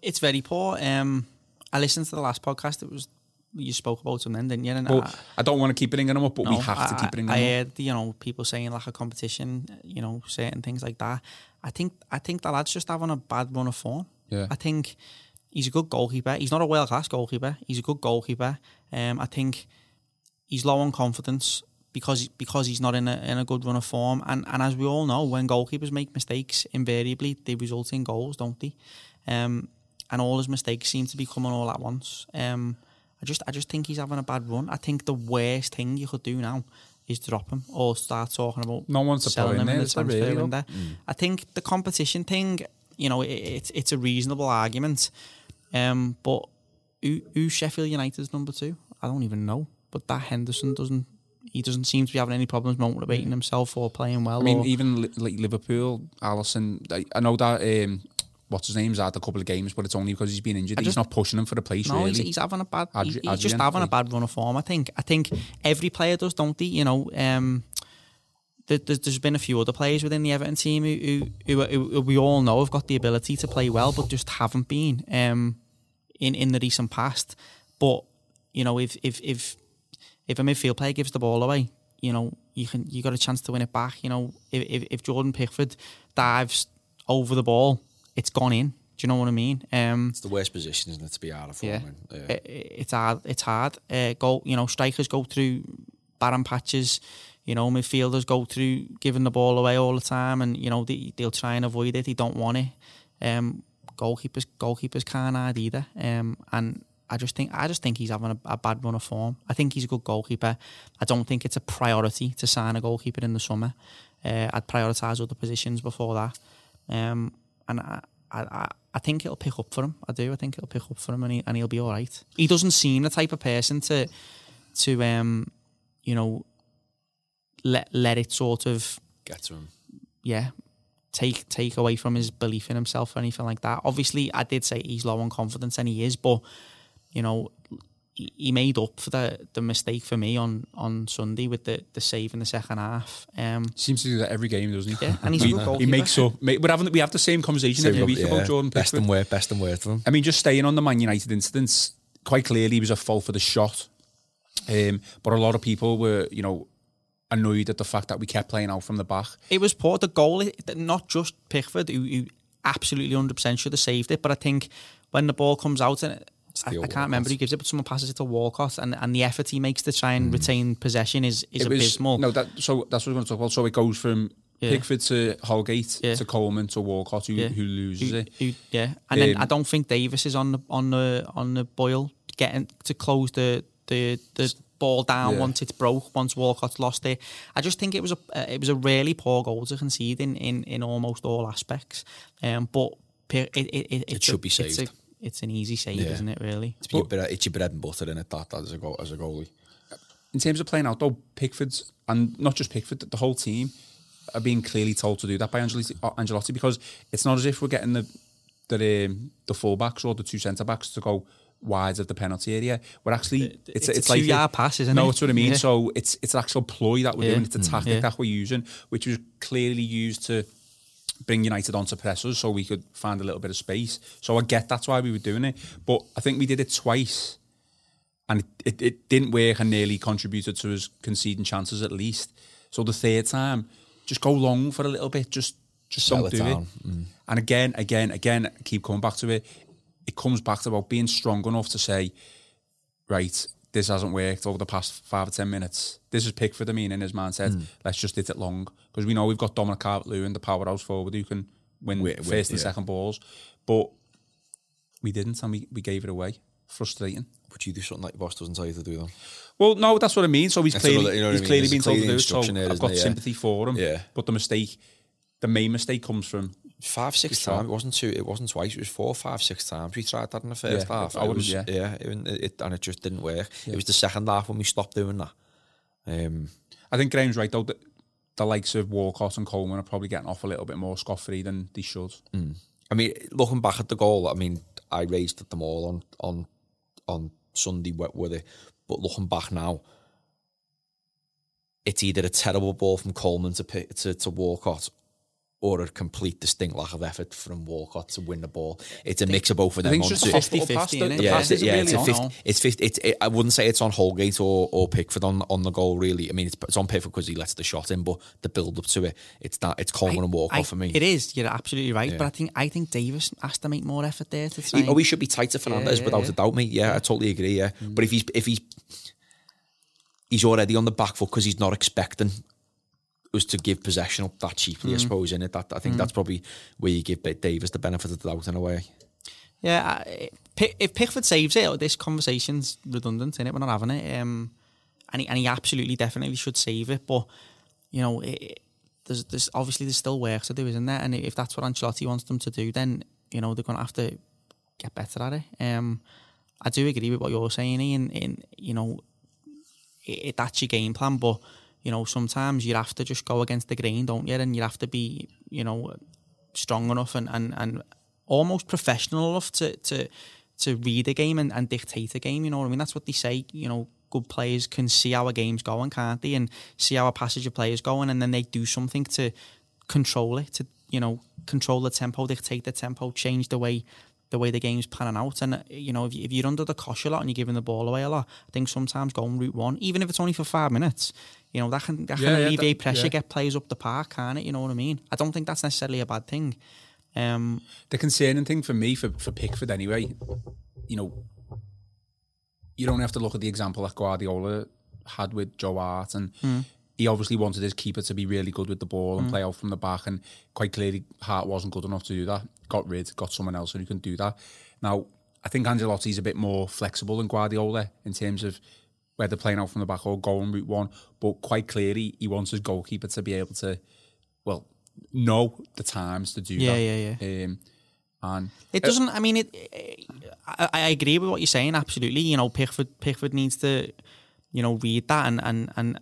it's very poor. Um, I listened to the last podcast. It was you spoke about him then, didn't you? And but I- I don't want to keep bringing him up but we No, have to keep bringing I him up I heard, you know, people saying lack of competition, you know, certain things like that. I think I think the lad's just having a bad run of form. Yeah. I think he's a good goalkeeper. He's not a world class goalkeeper. He's a good goalkeeper. Um, I think he's low on confidence because because he's not in a in a good run of form. And and as we all know, when goalkeepers make mistakes, invariably they result in goals, don't they? Um, and all his mistakes seem to be coming all at once. Um, I just I just think he's having a bad run. I think the worst thing you could do now is drop him or start talking about No one's to put selling in him in the transfer really, though? window. I think the competition thing, you know, it, it's it's a reasonable argument. Um, but who, who's Sheffield United's number two? I don't even know. But that Henderson doesn't. He doesn't seem to be having any problems motivating himself or playing well. I mean or, even like Liverpool Alisson I, I know that um, what's his name's had a couple of games but it's only because he's been injured I he's not pushing him for the place No, really he's, he's having a bad. Adri- he's just Adrian, having a bad run of form. I think. I think every player does, don't they? You know, um, there, there's, there's been a few other players within the Everton team who, who, who, who we all know have got the ability to play well, but just haven't been um, in in the recent past. But you know, if if if if a midfield player gives the ball away, you know, you can you got a chance to win it back. You know, if if, if Jordan Pickford dives over the ball, it's gone in. Do you know what I mean? Um, It's the worst position, isn't it, to be out of form? yeah, in? I- I- it's hard. It's hard. Uh, go, you know, strikers go through barren patches. You know, midfielders go through giving the ball away all the time, and you know they, they'll try and avoid it. They don't want it. Um, goalkeepers, goalkeepers can't hide either. Um, and I just think I just think he's having a, a, bad run of form. I think he's a good goalkeeper. I don't think it's a priority to sign a goalkeeper in the summer. Uh, I'd prioritise other positions before that. Um, and I, I, I think it'll pick up for him. I do. I think it'll pick up for him, and, he, and he'll be all right. He doesn't seem the type of person to to um, you know let let it sort of get to him. Yeah, take take away from his belief in himself or anything like that. Obviously, I did say he's low on confidence, and he is, but you know, he made up for the the mistake for me on on Sunday with the the save in the second half. Um, Seems to do that every game, doesn't he? Yeah, and he's a good He makes up. We're having we have the same conversation same every week yeah. about Jordan Pickford. Best and worst, best and worst for him. I mean, just staying on the Man United incidents, quite clearly he was a fault for the shot. Um, but a lot of people were, you know, annoyed at the fact that we kept playing out from the back. It was poor. The goal, not just Pickford, who, who absolutely 100% should have saved it, but I think when the ball comes out and I, I, can't remember who gives it, but someone passes it to Walcott, and, and the effort he makes to try and mm. retain possession is is it abysmal. Was, no, that so that's what we're going to talk about. So it goes from yeah. Pickford to Holgate yeah. to Coleman to Walcott, who, yeah. who loses who, it. Who, yeah, and um, then I don't think Davies is on the on the on the boil getting to close the the the ball down once it's broke, once Walcott's lost it. I just think it was a uh, it was a really poor goal to concede in in, in almost all aspects. Um, but it it, it, it should a, be saved it's an easy save, yeah. isn't it? Really, it's, your bread, it's your bread and butter in it. That, that as a goal, as a goalie. In terms of playing out, though, Pickford's and not just Pickford, the whole team are being clearly told to do that by Ancelotti, uh, Ancelotti because it's not as if we're getting the the um, the fullbacks or the two centre backs to go wide of the penalty area. We're actually it's, it's, it's a like two yard pass, isn't no, it? No, that's what I mean. Yeah. So it's it's an actual ploy that we're yeah. doing. It's a tactic mm. that we're using, which was clearly used to bring United on onto pressers so we could find a little bit of space. So I get that's why we were doing it. But I think we did it twice and it, it, it didn't work and nearly contributed to us conceding chances at least. So the third time, just go long for a little bit, just just Sell don't it do down. it. Mm. And again, again, again, keep coming back to it. It comes back to about being strong enough to say, right, this hasn't worked over the past five or ten minutes. This is Pickford, I mean, in his mindset. Mm. Let's just hit it long because we know we've got Dominic Calvert-Lewin, the powerhouse forward, who can win wait, first wait, and yeah. second balls. But we didn't, and we, we gave it away. Frustrating. Would you do something like boss doesn't tell you to do, though? Well, no, that's what I mean. So he's that's clearly, you know he's clearly been told to do it. So I've got sympathy yeah. for him. Yeah. But the mistake, the main mistake comes from five, six times. It wasn't two. It wasn't twice. It was four, five, six times. We tried that in the first yeah, half. I it was, yeah, yeah it, it, and it just didn't work. Yeah. It was the second half when we stopped doing that. Um, I think Graham's right though. That the likes of Walcott and Coleman are probably getting off a little bit more scot free than they should. Mm. I mean, looking back at the goal, I mean, I raised them all on on on Sunday with it, but looking back now, it's either a terrible ball from Coleman to to, to Walcott or a complete distinct lack of effort from Walcott to win the ball. It's a mix of both of them. I think it's just 50-50, Yeah, it's, yeah, it's, a 50, it's 50, it's, it, I wouldn't say it's on Holgate or, or Pickford on, on the goal, really. I mean, it's, it's on Pickford because he lets the shot in, but the build-up to it, it's that it's Coleman and Walcott for me. It is, you're absolutely right, yeah. but I think I think Davies has to make more effort there to try he, Oh, he should be tighter Fernandes, yeah, without a doubt, mate. Yeah, I totally agree, yeah. Mm. But if he's... If he's he's already on the back foot because he's not expecting was to give possession up that cheaply, mm. I suppose, in it. That I think mm. that's probably where you give Davies the benefit of the doubt in a way. Yeah, if Pickford saves it, this conversation's redundant in it. We're not having it, um, and he, and he absolutely definitely should save it. But you know, it, there's, there's obviously there's still work to do, isn't there? And if that's what Ancelotti wants them to do, then you know they're going to have to get better at it. Um, I do agree with what you're saying, Ian. In you know, it, that's your game plan, but you know, sometimes you have to just go against the grain, don't you? And you have to be, you know, strong enough and, and, and almost professional enough to, to, to read a game and, and dictate a game, you know what I mean? That's what they say, you know, good players can see how a game's going, can't they? And see how a passage of players going and then they do something to control it, to, you know, control the tempo, dictate the tempo, change the way the way the game's panning out. And, you know, if, you, if you're under the cosh a lot and you're giving the ball away a lot, I think sometimes going route one, even if it's only for five minutes, you know, that can, that can yeah, alleviate that, pressure, yeah. get players up the park, can't it? You know what I mean? I don't think that's necessarily a bad thing. Um, the concerning thing for me, for, for Pickford anyway, you know, you don't have to look at the example that Guardiola had with Joe Hart, and Hmm. he obviously wanted his keeper to be really good with the ball and play out from the back, and quite clearly Hart wasn't good enough to do that. Got rid, got someone else who can do that. Now, I think Ancelotti's a bit more flexible than Guardiola in terms of whether playing out from the back or going route one, but quite clearly he wants his goalkeeper to be able to, well, know the times to do Yeah, that. yeah, yeah. Um, and It doesn't. I mean, it. I, I agree with what you're saying. Absolutely. You know, Pickford Pickford needs to, you know, read that and and and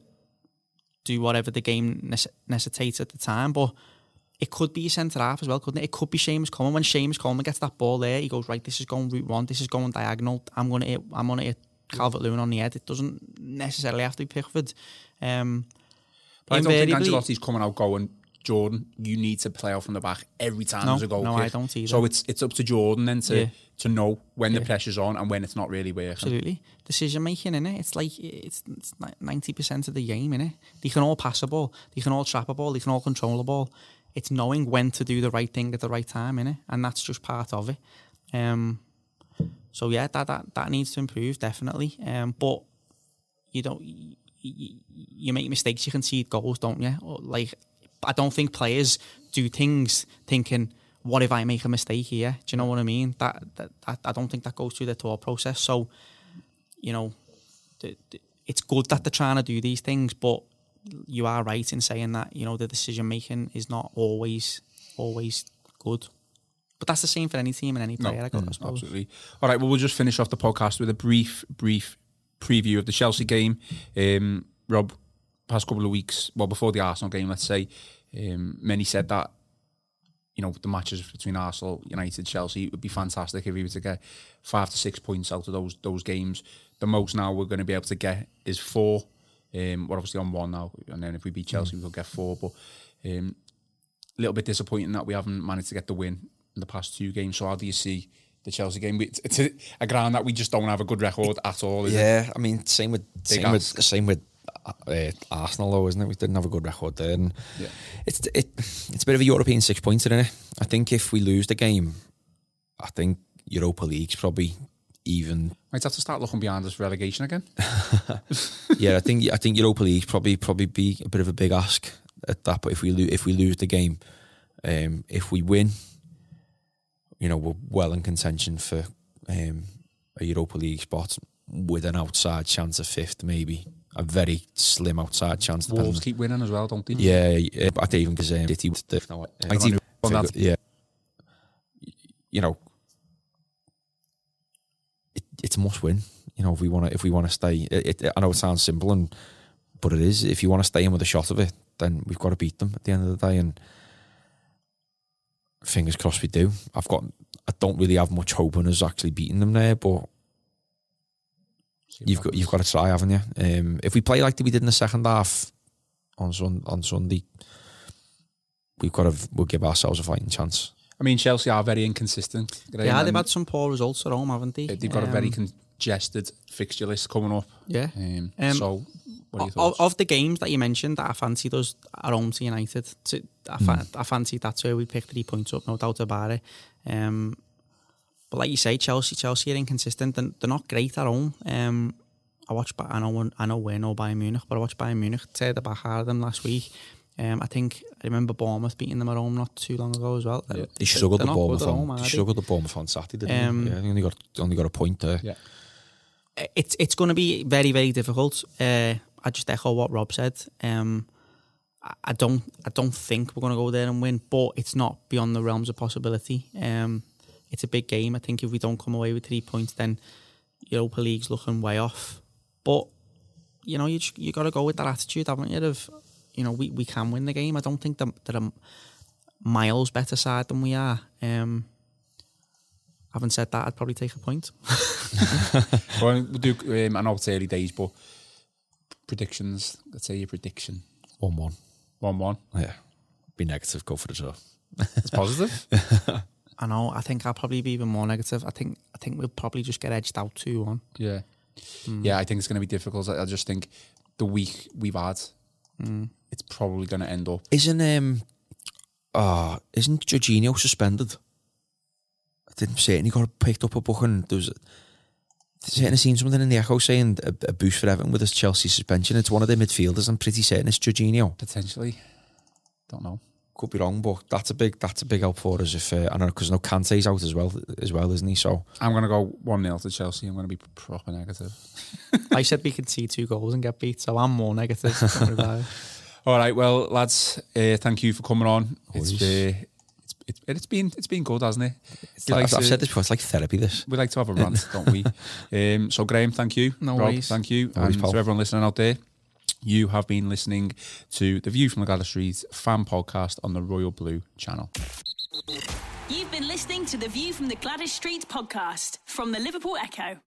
do whatever the game necessitates at the time. But it could be a centre half as well, couldn't it? It could be Seamus Coleman. When Seamus Coleman gets that ball there, he goes right. This is going route one. This is going diagonal. I'm gonna hit. I'm gonna hit Calvert Lewin on the head. It doesn't necessarily have to be Pickford. Um, But I don't think Ancelotti's coming out going, Jordan, you need to play off from the back every time No, there's a goal no, kick. I don't either. So it's it's up to Jordan then to Yeah. to know when the pressure's on and when it's not really working. Absolutely. Decision making, in it. It's like it's ninety percent of the game, innit? They can all pass a ball, they can all trap a ball, they can all control a ball. It's knowing when to do the right thing at the right time, innit? And that's just part of it. Um so yeah, that that, that needs to improve, definitely. Um but you don't you, you make mistakes, you can see goals, don't you? Like I don't think players do things thinking, "What if I make a mistake here?" Do you know what I mean? That, that, that I don't think that goes through the thought process. So, you know, it's good that they're trying to do these things, but you are right in saying that you know the decision making is not always always good. But that's the same for any team and any player. I, gu- I suppose. Absolutely. All right, well, we'll just finish off the podcast with a brief, brief preview of the Chelsea game. Um, Rob, past couple of weeks, well, before the Arsenal game, let's say, um, many said that, you know, the matches between Arsenal, United, Chelsea, it would be fantastic if we were to get five to six points out of those those games. The most now we're going to be able to get is four. Um, we're obviously on one now, and then if we beat Chelsea, we'll get four. But um, a little bit disappointing that we haven't managed to get the win in the past two games. So how do you see the Chelsea game? It's, it's a, a ground that we just don't have a good record at all. Is it? Yeah, I mean, same with same with same with uh, Arsenal, though, isn't it? We didn't have a good record there, and Yeah. it's it it's a bit of a European six pointer, isn't it? I think if we lose the game, I think Europa League's probably even. Might have to start looking behind us for relegation again. yeah, I think I think Europa League's probably probably be a bit of a big ask at that. But if we lo- if we lose the game, um, if we win, you know, we're well in contention for um, a Europa League spot with an outside chance of fifth, maybe a very slim outside chance. depending Wolves on- keep winning as well, don't they? Yeah, yeah, I think even because um, City, the, no, I even on that- yeah, you know, it, it's a must win. You know, if we want to, if we want to stay, it, it, I know it sounds simple, and but it is. If you want to stay in with a shot of it, then we've got to beat them at the end of the day. And fingers crossed we do. I've got, I don't really have much hope on us actually beating them there, but you've got you've got to try, haven't you? Um, if we play like we did in the second half on sun, on Sunday, we've got to we'll give ourselves a fighting chance. I mean, Chelsea are very inconsistent. Yeah, they've had some poor results at home, haven't they? They've got a very Um, congested fixture list coming up. yeah. Um, Um, so, what are your Of, of the games that you mentioned that I fancied us at home to United, to, I, fa- I fancied that's where we picked three points up, no doubt about it. Um, but like you say, Chelsea, Chelsea are inconsistent. and they're not great at home. Um, I watched, I know, I know we're no Bayern Munich, but I watched Bayern Munich tear the back out of them last week. Um, I think I remember Bournemouth beating them at home not too long ago as well. Yeah. He struggled They're the Bournemouth good at on. home, they? struggled the Bournemouth on Saturday. Didn't Um, he? Yeah, he only got only got a point there. yeah. it's it's going to be very very difficult. Uh, I just echo what Rob said. Um, I, don't I don't think we're going to go there and win, but it's not beyond the realms of possibility. Um, it's a big game. I think if we don't come away with three points, then Europa League's looking way off. But you know, you you got to go with that attitude, haven't you? Of you know, we, we can win the game. I don't think that they're a miles better side than we are. Um, having said that, I'd probably take a point. well, we'll do, um, I know it's early days, but predictions. Let's say your prediction. One one. 1 1. Yeah. Be negative. Go for the draw. It's positive. I know. I think I'll probably be even more negative. I think I think we'll probably just get edged out two one. yeah. Yeah, I think it's going to be difficult. I I just think the week we've had, it's probably going to end up. Isn't um, uh, isn't Jorginho suspended? I didn't say it. And he got picked up a book and there was certain seen something in the Echo saying a, a boost for Everton with his Chelsea suspension. It's one of the midfielders. I'm pretty certain it's Jorginho. Potentially. Don't know. Could be wrong, but that's a big that's a big help for us. If uh, I know because no Kante's out as well as well, isn't he? So I'm going to go 1 0 to Chelsea. I'm going to be proper negative. I said we could see two goals and get beat, so I'm more negative. Don't worry about it. All right, well, lads, uh, thank you for coming on. It's, Always. uh, it's, it's, it's been it's been good, hasn't it? it's like, like I've, I've said this before. It's like therapy. This. We like to have a rant, don't we? Um, so, Graham, thank you. No Rob, worries. thank you. No worries, and pal. to everyone listening out there, you have been listening to the View from the Gwladys Street fan podcast on the Royal Blue channel. You've been listening to the View from the Gwladys Street podcast from the Liverpool Echo.